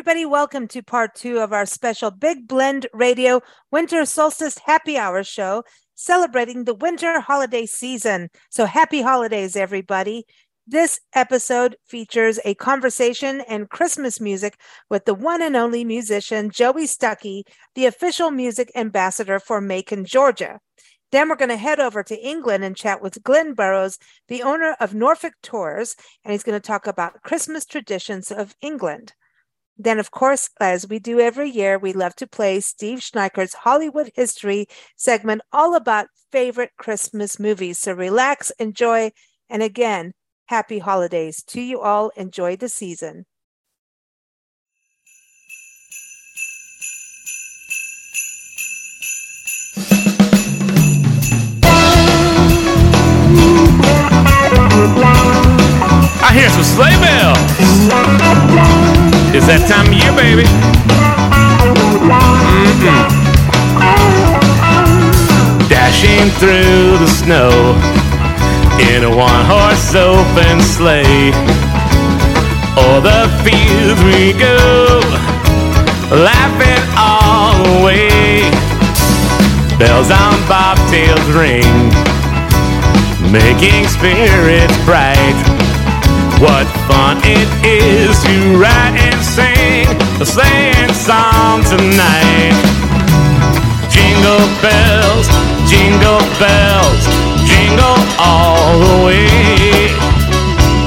everybody. Welcome to part two of our special Big Blend Radio Winter Solstice Happy Hour show celebrating the winter holiday season. So happy holidays, everybody. This episode features a conversation and Christmas music with the one and only musician Joey Stuckey, the official music ambassador for Macon, Georgia. Then we're going to head over to England and chat with Glynn Burrows, the owner of Norfolk Tours, and he's going to talk about Christmas traditions of England. Then, of course, as we do every year, we love to play Steve Schneickert's Hollywood History segment all about favorite Christmas movies. So relax, enjoy, and again, happy holidays to you all. Enjoy the season. I hear some sleigh bells. It's that time of year, baby. Mm-mm. Dashing through the snow in a one horse open sleigh. O'er the fields we go, laughing all the way. Bells on bobtails ring, making spirits bright. What fun it is to write and sing a sleighing song tonight. Jingle bells, jingle bells, jingle all the way.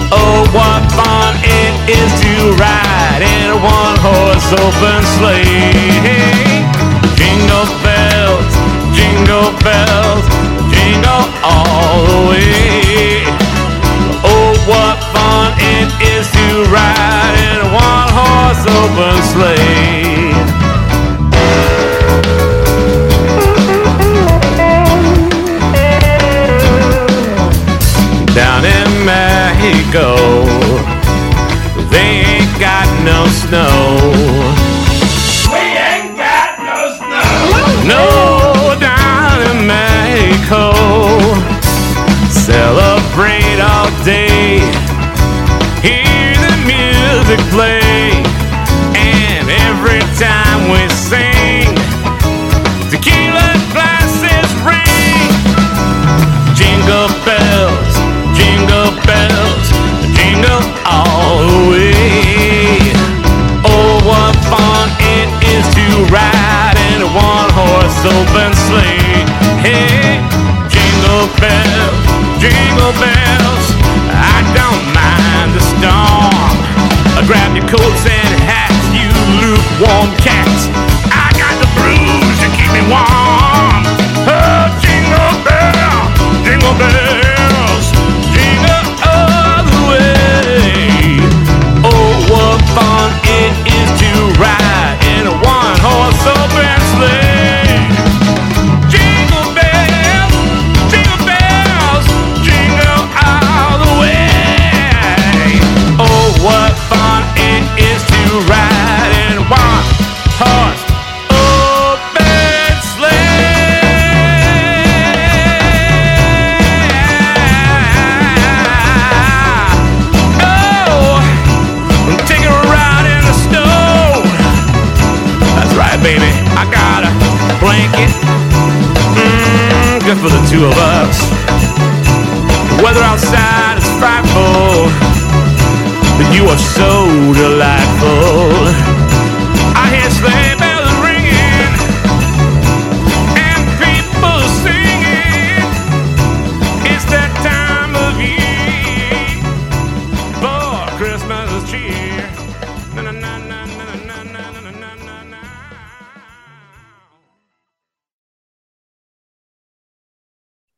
Oh, what fun it is to ride in a one horse open sleigh. Jingle bells, jingle bells, jingle all the way. It is to ride in a one horse open sleigh. Down in Mexico, they ain't got no snow. We ain't got no snow. No, open sleigh. Hey, jingle bells, jingle bells, I don't mind the storm. Grab your coats and hats, you lukewarm cats. I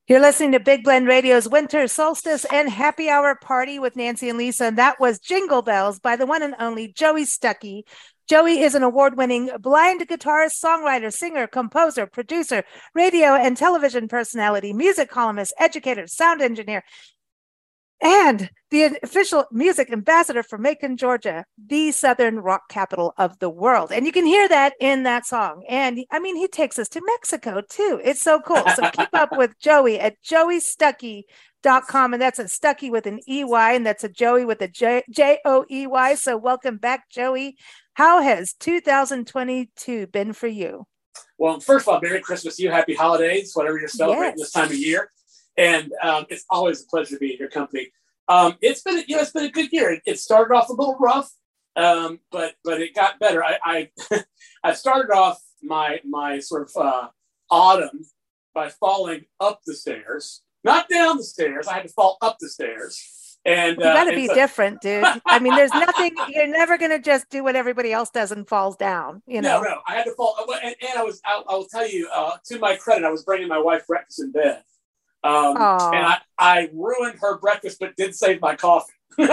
You're listening to Big Blend Radio's Winter Solstice and Happy Hour Party with Nancy and Lisa, and that was Jingle Bells by the one and only Joey Stuckey. Joey is an award winning blind guitarist, songwriter, singer, composer, producer, radio and television personality, music columnist, educator, sound engineer, and the official music ambassador for Macon, Georgia, the Southern rock capital of the world. And you can hear that in that song. And I mean, he takes us to Mexico too. It's so cool. So keep up with Joey at joeystuckey.com. And that's a Stuckey with an EY, and that's a Joey with a J O E Y. So welcome back, Joey. How has 2022 been for you? Well, first of all, Merry Christmas to you. Happy holidays, whatever you're celebrating yes. this time of year and um, it's always a pleasure to be in your company. Um, it's been you know it's been a good year. It, it started off a little rough, um, but but it got better. I I, I started off my my sort of uh, autumn by falling up the stairs, not down the stairs. I had to fall up the stairs. And you got to uh, be so- different, dude. I mean, there's nothing. You're never going to just do what everybody else does and falls down. You know. No, no. I had to fall, and, and I was. I, I will tell you, uh, to my credit, I was bringing my wife breakfast in bed, um, and I, I ruined her breakfast, but did save my coffee. you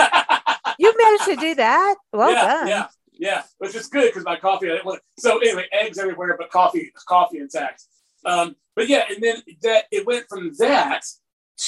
managed to do that. Well yeah, done. Yeah, yeah, which is good because my coffee. I didn't want, so anyway, eggs everywhere, but coffee, coffee intact. Um, but yeah, and then that it went from that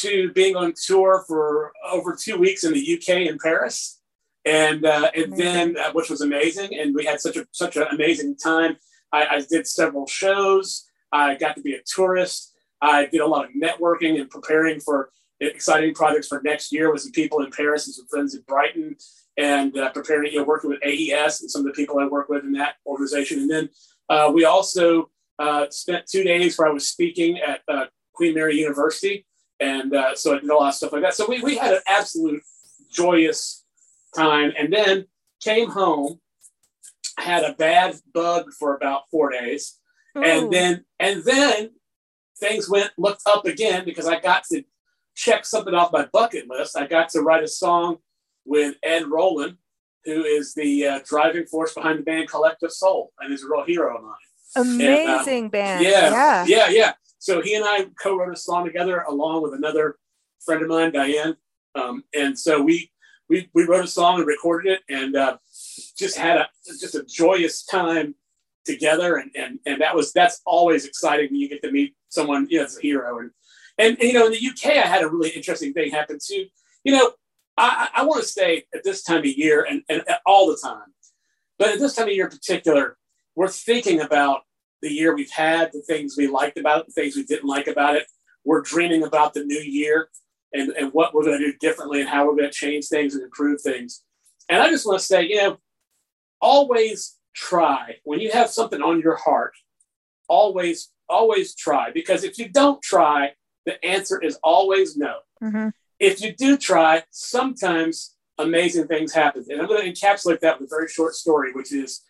to being on tour for over two weeks in the UK in Paris, and uh, and then uh, which was amazing, and we had such a such an amazing time. I, I did several shows. I got to be a tourist. I did a lot of networking and preparing for exciting projects for next year with some people in Paris and some friends in Brighton, and uh, preparing, you know, working with AES and some of the people I work with in that organization. And then uh, we also uh, spent two days where I was speaking at uh, Queen Mary University, and uh, so I did a lot of stuff like that. So we we had an absolute joyous time, and then came home, had a bad bug for about four days, Ooh. and then and then things went looked up again because I got to check something off my bucket list. I got to write a song with Ed Roland, who is the uh, driving force behind the band Collective Soul, and is a real hero of mine. Amazing and, uh, band. Yeah, yeah, yeah, yeah. So he and I co-wrote a song together, along with another friend of mine, Diane. Um, and so we we we wrote a song and recorded it, and uh, just had a just a joyous time together and, and and that was that's always exciting when you get to meet someone you know a hero. And, and and you know in the uk i had a really interesting thing happen too you know i i want to say at this time of year and, and all the time. But at this time of year in particular we're thinking about the year we've had the things we liked about it the things we didn't like about it. We're dreaming about the new year and, and what we're going to do differently and how we're going to change things and improve things. And i just want to say you know always try. When you have something on your heart, always, always try. Because if you don't try, the answer is always no. Mm-hmm. If you do try, sometimes amazing things happen. And I'm going to encapsulate that with a very short story, which is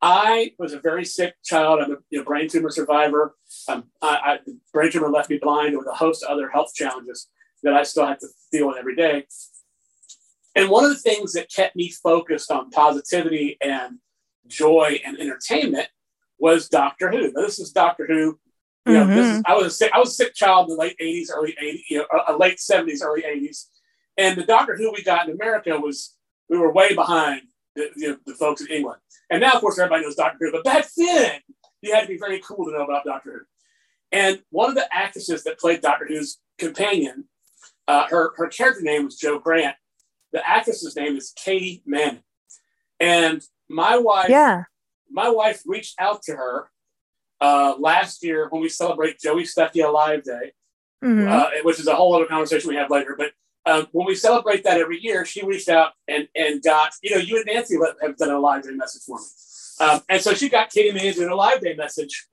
I was a very sick child. I'm a you know, brain tumor survivor. Um, I, I, brain tumor left me blind with a host of other health challenges that I still have to deal with every day. And one of the things that kept me focused on positivity and joy and entertainment was Doctor Who. Now, this is Doctor Who. You know, mm-hmm. this is, I was a sick, I was a sick child in the late '80s, early '80s, you know, uh, late '70s, early '80s, and the Doctor Who we got in America was we were way behind the, you know, the folks in England. And now, of course, everybody knows Doctor Who, but back then you had to be very cool to know about Doctor Who. And one of the actresses that played Doctor Who's companion, uh, her her character name was Jo Grant. The actress's name is Katy Manning. And my wife, yeah, my wife reached out to her uh, last year when we celebrate Joey Stuckey Alive Day, mm-hmm. uh, which is a whole other conversation we have later. But um, when we celebrate that every year, she reached out and and got you know you and Nancy have done a live day message for me, um, and so she got Katy Manning doing a live day message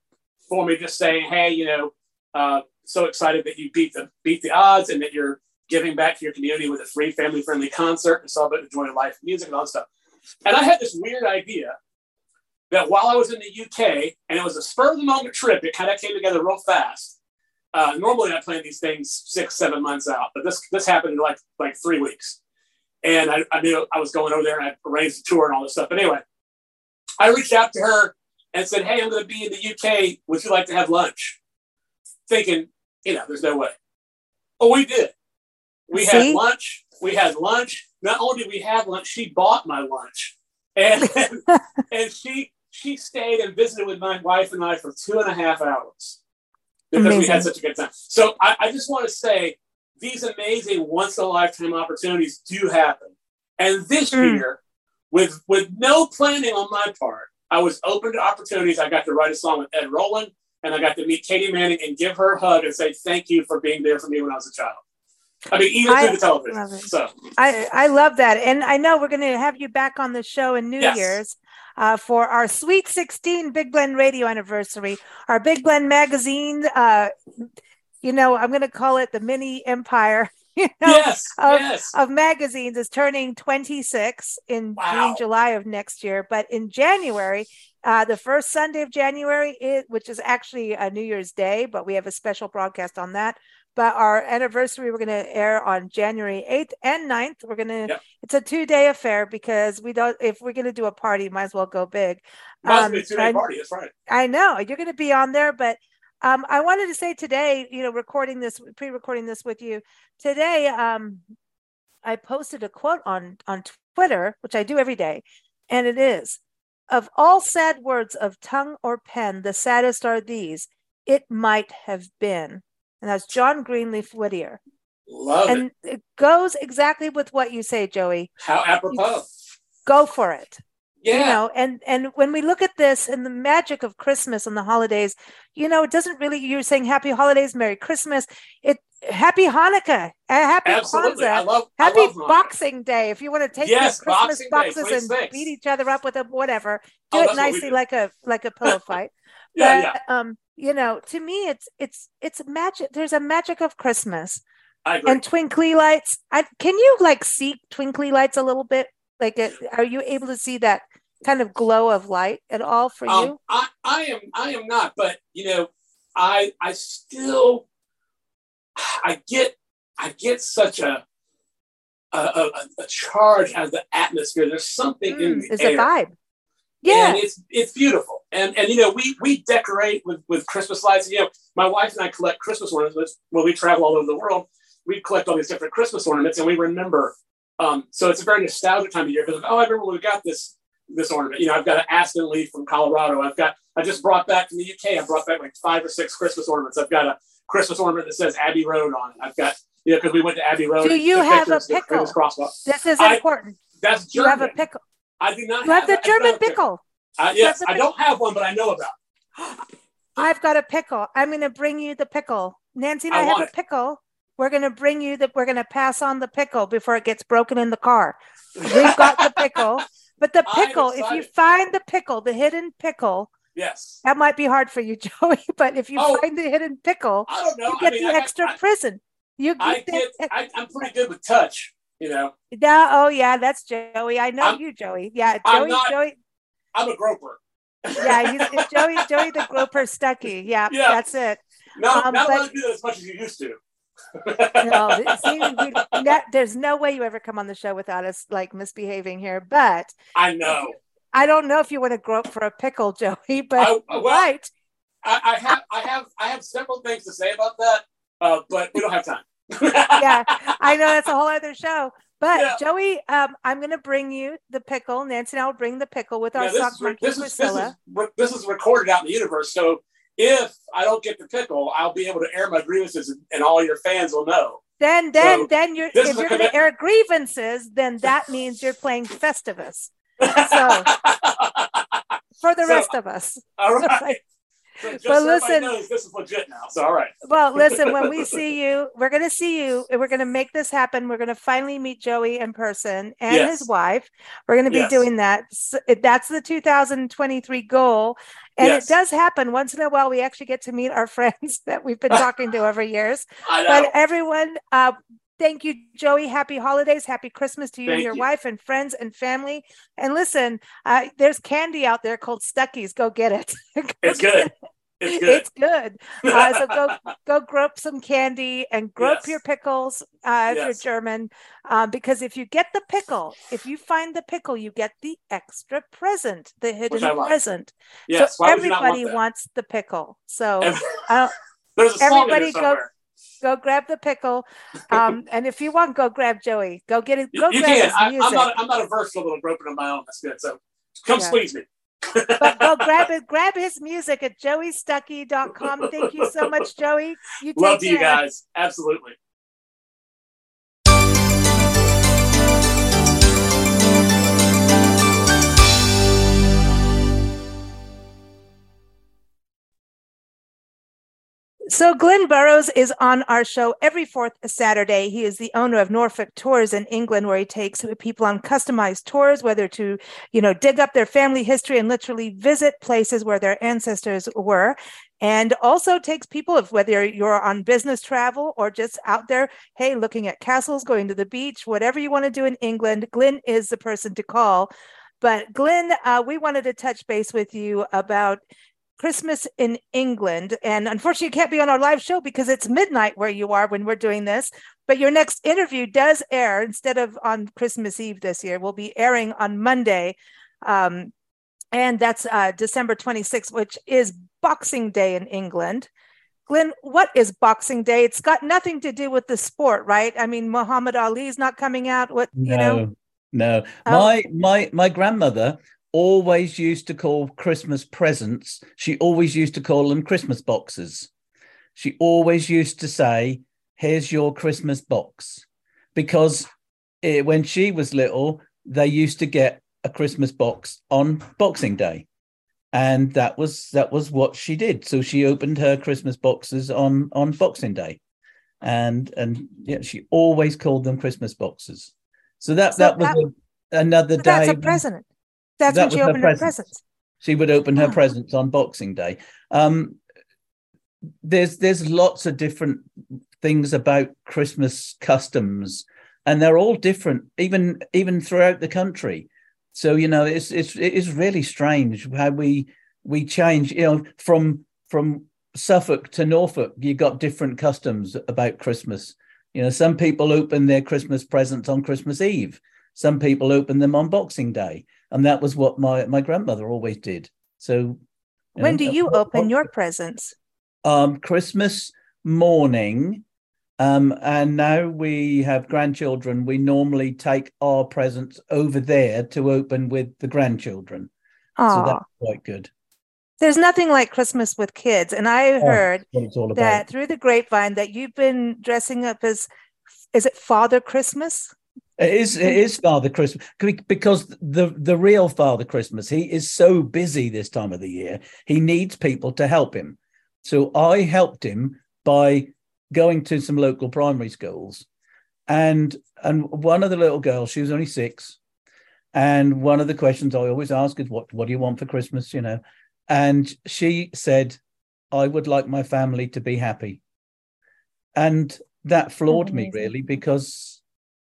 for me, just saying, hey, you know, uh, so excited that you beat the beat the odds and that you're giving back to your community with a free family friendly concert to celebrate the joy of life, music, and all that stuff. And I had this weird idea that while I was in the UK, and it was a spur of the moment trip, it kind of came together real fast. Uh, normally, I plan these things six, seven months out, but this this happened in like like three weeks, and I, I knew I was going over there and I arranged a tour and all this stuff. But anyway, I reached out to her and said, "Hey, I'm going to be in the UK. Would you like to have lunch?" Thinking, you know, there's no way. Oh, we did. We See? had lunch. We had lunch not only did we have lunch, she bought my lunch, and and she she stayed and visited with my wife and I for two and a half hours because Amazing. we had such a good time. So I, I just want to say these amazing once in a lifetime opportunities do happen. And this Mm. year, with with no planning on my part, I was open to opportunities. I got to write a song with Ed Roland, and I got to meet Katy Manning and give her a hug and say thank you for being there for me when I was a child. I mean, even I through the television. So I, I love that. And I know we're going to have you back on the show in New Yes. Year's uh, for our Sweet 16 Big Blend Radio anniversary. Our Big Blend magazine, uh, you know, I'm going to call it the mini empire you know, yes, of- yes. of magazines is turning 26 in Wow. June, July of next year. But in January, uh, the first Sunday of January, is, which is actually a New Year's Day, but we have a special broadcast on that. But our anniversary, we're going to air on January 8th and 9th. We're going to, Yep. it's a two day affair because we don't, if we're going to do a party, might as well go big. Um, be a two day I- party. That's right. I know you're going to be on there, but um, I wanted to say today, you know, recording this, pre-recording this with you today. Um, I posted a quote on on Twitter, which I do every day, and it is: "Of all sad words of tongue or pen, the saddest are these: it might have been." And that's John Greenleaf Whittier, Love it. and it goes exactly with what you say, Joey. How apropos. Go for it Yeah. you know and and when we look at this and the magic of christmas and the holidays you know it doesn't really you're saying happy holidays merry christmas it happy hanukkah happy Absolutely. I Kwanzaa, love happy boxing day if you want to take Yes, your christmas Boxing Day, boxes and beat each other up with them whatever do Oh, it that's what we nicely do. like a like a pillow fight Yeah, yeah. um you know to me it's it's it's magic there's a magic of christmas. And twinkly lights I, can you like see twinkly lights a little bit? Like it, are you able to see that kind of glow of light at all for Um, you? I, I am I am not, but you know, I I still I get I get such a a, a, a charge out of the atmosphere. There's something in Mm, the it's air. a vibe yeah And it's it's beautiful. And and you know, we we decorate with with Christmas lights. You know, my wife and I collect Christmas ornaments when we travel all over the world. We collect all these different Christmas ornaments and we remember. Um, so it's a very nostalgic time of year because oh, I remember when we got this this ornament. You know, I've got an aspen leaf from Colorado. I've got I just brought back from the UK. I brought back like five or six Christmas ornaments. I've got a Christmas ornament that says Abbey Road on it. I've got you know because we went to Abbey Road. Do you have a pickle? crosswalk. this is I- important That's you have a pickle I do not you have the not german pickle Uh, yes, I don't have one, but I know about. it. i've got a pickle i'm going to bring you the pickle nancy and i, I have a pickle we're going to bring you the we're going to pass on the pickle before it gets broken in the car we've got the pickle but the pickle if you find the pickle the hidden pickle Yes. that might be hard for you joey but if you Oh. find the hidden pickle I don't know. you get I mean, the I, extra prison you I get, get. I, I'm pretty good with touch. You know, Yeah, oh yeah, that's Joey. I know I'm- you, Joey. Yeah, I'm Joey, not- Joey. I'm a groper. Yeah, he's it's Joey, Joey the Groper Stuckey. Yeah, Yeah. that's it. No, Um, not but- do that as much as you used to. No, see, that, there's no way you ever come on the show without us like misbehaving here. But I know. I don't know if you want to grope for a pickle, Joey. But I, well, right, I, I have. I have. I have several things to say about that, uh, but we don't have time. Yeah, I know that's a whole other show. But Yeah. Joey, um, I'm going to bring you the pickle. Nancy and I will bring the pickle with our Yeah, sock monkey this, is, this, Priscilla. is, re- this is recorded out in the universe. So if I don't get the pickle, I'll be able to air my grievances, and, and all your fans will know. Then, then, So, then you're if you're going to air grievances, then that means you're playing Festivus So- for the So- rest of us. all right. So just But so listen- this is legit now. So all right. Well, listen, when we see you, we're going to see you. and We're going to make this happen. We're going to finally meet Joey in person and Yes. his wife. We're going to be Yes. doing that. S- That's the 2023 goal. And Yes. it does happen once in a while. We actually get to meet our friends that we've been talking to over years. But everyone, uh, thank you, Joey. Happy holidays. Happy Christmas to you and your you. wife and friends and family. And listen, uh, there's candy out there called Stuckies. Go get it. Go it's get good. it. It's good. It's good. Uh, so go go grope some candy and grope Yes. your pickles uh, if Yes. you're German, um, because if you get the pickle, if you find the pickle, you get the extra present, the hidden like. present. yes. so Why not want everybody wants the pickle. So Ev- I don't, There's a song everybody go- go grab the pickle, um, and if you want, go grab Joey. Go get it. Go you grab can. I. I'm not. I'm not averse to a little groping on my own. That's good. So come Yeah. squeeze me. But go grab it. Grab his music at joeystuckey.com. Thank you so much, Joey. You take Love you guys. Absolutely. So Glynn Burrows is on our show every fourth Saturday. He is the owner of Norfolk Tours in England, where he takes people on customized tours, whether to, you know, dig up their family history and literally visit places where their ancestors were. And also takes people, if whether you're on business travel or just out there, hey, looking at castles, going to the beach, whatever you want to do in England, Glynn is the person to call. But Glynn, uh, we wanted to touch base with you about Christmas in England. And unfortunately, you can't be on our live show because it's midnight where you are when we're doing this. But your next interview does air instead of on Christmas Eve this year, will be airing on Monday. Um, and that's uh, December 26th, which is Boxing Day in England. Glynn, what is Boxing Day? It's got nothing to do with the sport, right? I mean, Muhammad Ali's not coming out. What no, you know? No, oh. my my my grandmother always used to call Christmas presents, she always used to call them Christmas boxes. She always used to say, Here's your Christmas box. Because it, when she was little, they used to get a Christmas box on Boxing Day. And that was that was what she did. So she opened her Christmas boxes on on Boxing Day. And and yeah, she always called them Christmas boxes. So that so that was that, a, another day. That's a present. That's that when she opened her, her presents. She would open her oh. presents on Boxing Day. Um, there's there's lots of different things about Christmas customs, and they're all different, even even throughout the country. So you know, it's it's it is really strange how we we change. You know, from from Suffolk to Norfolk, you got different customs about Christmas. You know, some people open their Christmas presents on Christmas Eve. Some people open them on Boxing Day and that was what my my grandmother always did. So, when know, do you open your presents? Um, Christmas morning. Um, and now we have grandchildren. We normally take our presents over there to open with the grandchildren. Aww. So that's quite good. There's nothing like Christmas with kids. And I oh, heard that through the grapevine that you've been dressing up as, is it Father Christmas? It is it is Father Christmas because the the real Father Christmas he is so busy this time of the year he needs people to help him. So I helped him by going to some local primary schools, and and one of the little girls she was only six, and one of the questions I always ask is what what do you want for Christmas? you know, and she said I would like my family to be happy, and that floored me really because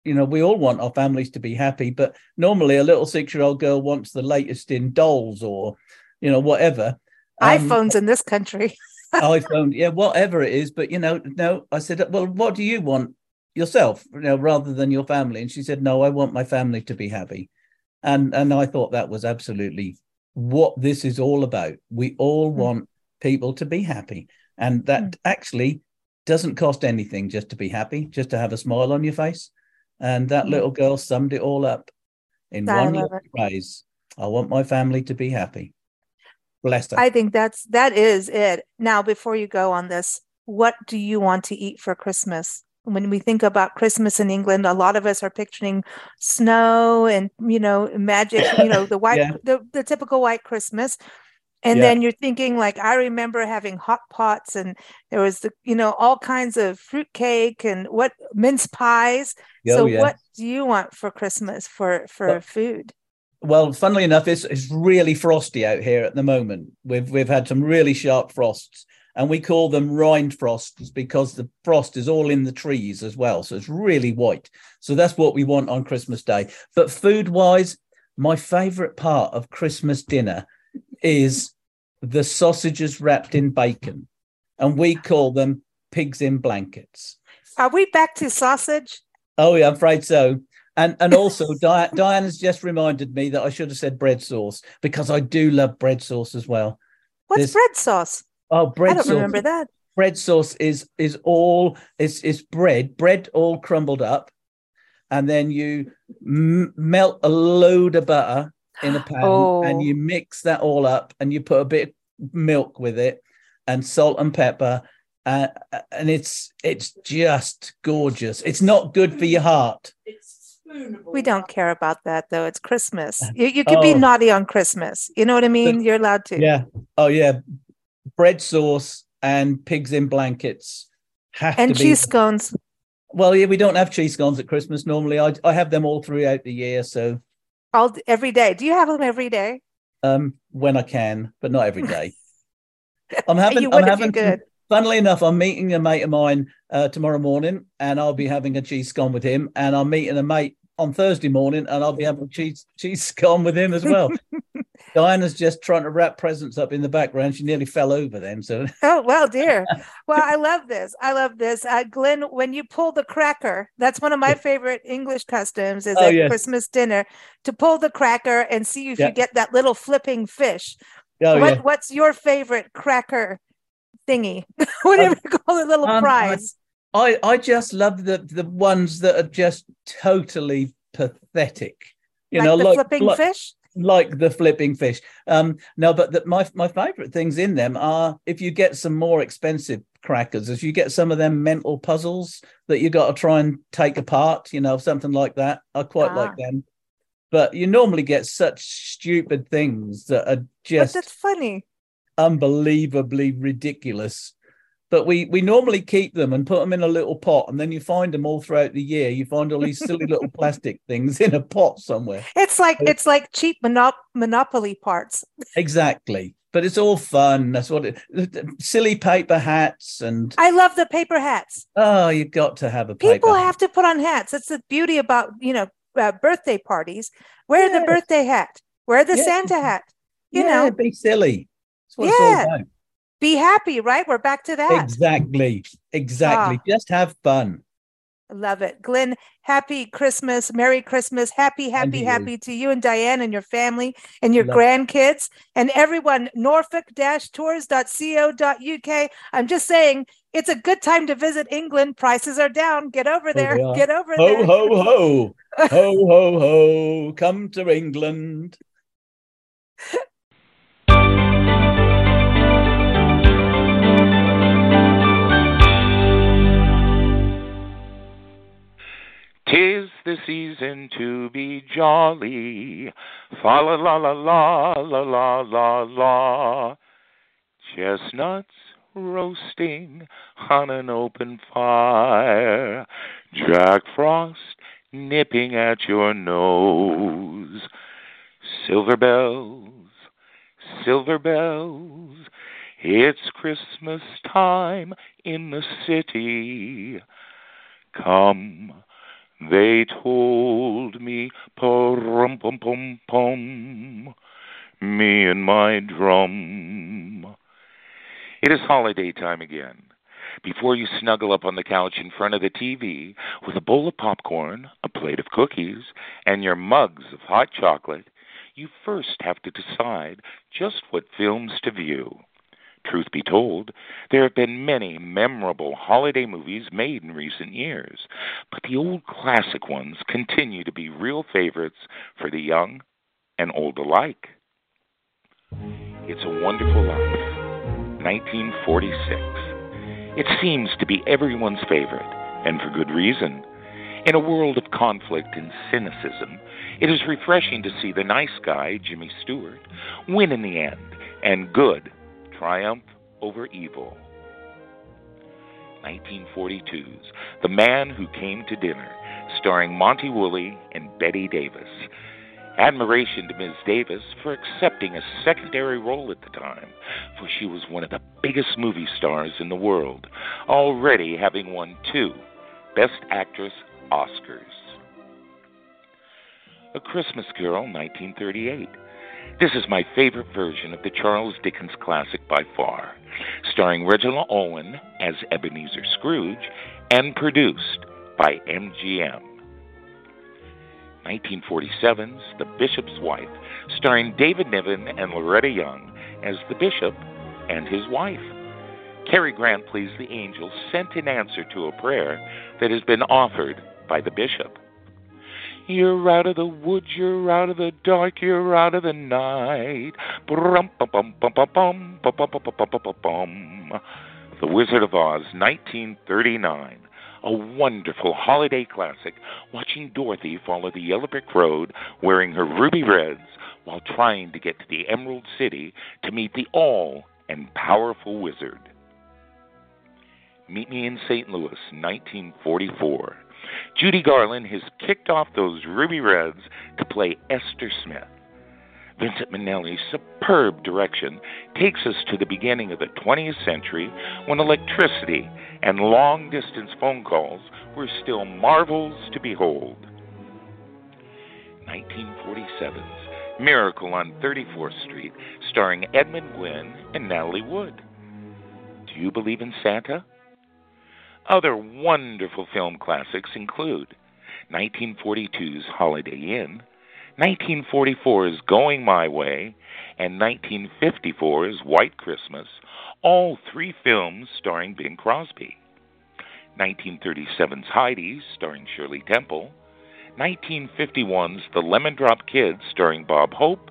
you know, we all want our families to be happy, but normally a little six year old girl wants the latest in dolls or, you know, whatever. Um, iPhones in this country. iPhone, yeah, whatever it is. But, you know, no, I said, well, what do you want yourself, you know, rather than your family? And she said, no, I want my family to be happy. And, and I thought that was absolutely what this is all about. We all mm. want people to be happy. And that mm. actually doesn't cost anything just to be happy, just to have a smile on your face. And that mm. little girl summed it all up in I one little phrase. I want my family to be happy. Bless her. I think that's that is it. Now, before you go on this, what do you want to eat for Christmas? When we think about Christmas in England, a lot of us are picturing snow and you know magic, you know the white, yeah. the, the typical white Christmas and yeah. then you're thinking like i remember having hot pots and there was the you know all kinds of fruit cake and what mince pies. Oh, so yeah. what do you want for christmas for for well, food? Well funnily enough it's, it's really frosty out here at the moment. We've we've had some really sharp frosts and we call them rime frosts because the frost is all in the trees as well. So it's really white. So that's what we want on christmas day. But food wise my favorite part of christmas dinner is the sausages wrapped in bacon, and we call them pigs in blankets. Are we back to sausage? Oh yeah, I'm afraid so. And and also Diane, Diane has just reminded me that I should have said bread sauce because I do love bread sauce as well. What's There's, bread sauce? Oh, bread I don't sauce. remember that. Bread sauce is is all is is bread, bread all crumbled up, and then you m- melt a load of butter in a pan oh. and you mix that all up and you put a bit of milk with it and salt and pepper uh, and it's it's just gorgeous it's not good for your heart we don't care about that though it's christmas you, you can oh. be naughty on christmas you know what i mean you're allowed to yeah oh yeah bread sauce and pigs in blankets have and to be. cheese scones. Well, yeah, we don't have cheese scones at Christmas normally. I I have them all throughout the year, so all every day. Do you have them every day? Um, when I can, but not every day. I'm having. you I'm having. could. Funnily enough, I'm meeting a mate of mine uh, tomorrow morning, and I'll be having a cheese scone with him. And I'm meeting a mate on Thursday morning, and I'll be having a cheese cheese scone with him as well. Diana's just trying to wrap presents up in the background. She nearly fell over then. So Oh well, dear. Well, I love this. I love this, uh, Glynn. When you pull the cracker, that's one of my favorite English customs. Is Oh, at yes. Christmas dinner to pull the cracker and see if Yeah. you get that little flipping fish. oh what yeah, What's your favorite cracker thingy? Whatever you call it, little um, I- prize. I I just love the the ones that are just totally pathetic. You like know, the like flipping like, fish. Like the flipping fish. Um, no, but the, my my favorite things in them are if you get some more expensive crackers, if you get some of them mental puzzles that you got to try and take apart, you know, something like that. I quite Ah. like them. But you normally get such stupid things that are just But just that's funny. unbelievably ridiculous. But we we normally keep them and put them in a little pot, and then you find them all throughout the year. You find all these silly little plastic things in a pot somewhere. It's like it's like cheap monop- monopoly parts. Exactly. But it's all fun. That's what it silly paper hats and I love the paper hats. oh, you've got to have a paper. People hat. have to put on hats. That's the beauty about you know uh, birthday parties. Wear the birthday hat. Wear the Yes. Santa hat. You yeah, know, be silly. That's what Yeah. It's all about. be happy. Right? We're back to that. Exactly. Exactly. Ah. Just have fun. Love it, Glynn. Happy Christmas, Merry Christmas, happy, happy, happy to you and Diane and your family and your Love- grandkids and everyone. Norfolk-tours.co.uk. I'm just saying, it's a good time to visit England. Prices are down. Get over there. Oh. Get over Ho there. Ho, ho ho. ho ho ho. Come to England. Tis the season to be jolly. Fa la la la la la la la la. Chestnuts roasting on an open fire. Jack Frost nipping at your nose. Silver bells, silver bells. It's Christmas time in the city. Come, they told me, pum pum pum pum, me and my drum. It is holiday time again. Before you snuggle up on the couch in front of the TV with a bowl of popcorn, a plate of cookies, and your mugs of hot chocolate, you first have to decide just what films to view. Truth be told, there have been many memorable holiday movies made in recent years, but the old classic ones continue to be real favorites for the young and old alike. It's a Wonderful Life, 1946. It seems to be everyone's favorite, and for good reason. In a world of conflict and cynicism, it is refreshing to see the nice guy, Jimmy Stewart, win in the end, and good triumph over evil. 1942's The Man Who Came to Dinner, starring Monty Woolley and Bette Davis. Admiration to Ms. Davis for accepting a secondary role at the time, for she was one of the biggest movie stars in the world, already having won two Best Actress Oscars. A Christmas Carol, 1938. This is my favorite version of the Charles Dickens classic by far, starring Reginald Owen as Ebenezer Scrooge and produced by MGM. 1947's The Bishop's Wife, starring David Niven and Loretta Young as the bishop and his wife. Cary Grant plays the angel sent in answer to a prayer that has been offered by the bishop. You're out of the woods, you're out of the dark, you're out of the night. The Wizard of Oz, 1939 a wonderful holiday classic, watching Dorothy follow the yellow brick road wearing her ruby reds while trying to get to the Emerald City to meet the all and powerful wizard. Meet Me in St. Louis, 1944. Judy Garland has kicked off those Ruby Reds to play Esther Smith. Vincent Minnelli's superb direction takes us to the beginning of the 20th century when electricity and long distance phone calls were still marvels to behold. 1947's Miracle on 34th Street, starring Edmund Gwenn and Natalie Wood. Do you believe in Santa? Other wonderful film classics include 1942's Holiday Inn, 1944's Going My Way, and 1954's White Christmas, all three films starring Bing Crosby. 1937's Heidi, starring Shirley Temple, 1951's The Lemon Drop Kids, starring Bob Hope,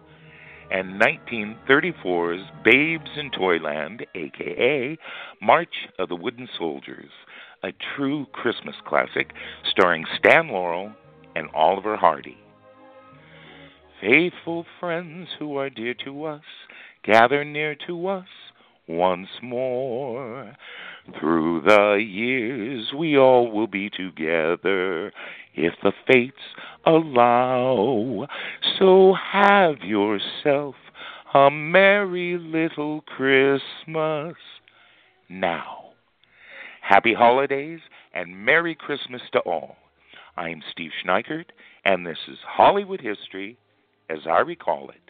and 1934's Babes in Toyland, aka March of the Wooden Soldiers, a true Christmas classic starring Stan Laurel and Oliver Hardy. Faithful friends who are dear to us, gather near to us once more. Through the years we all will be together if the fates allow. So have yourself a merry little Christmas now. Happy holidays and Merry Christmas to all. I'm Steve Schneickert, and this is Hollywood History as I recall it.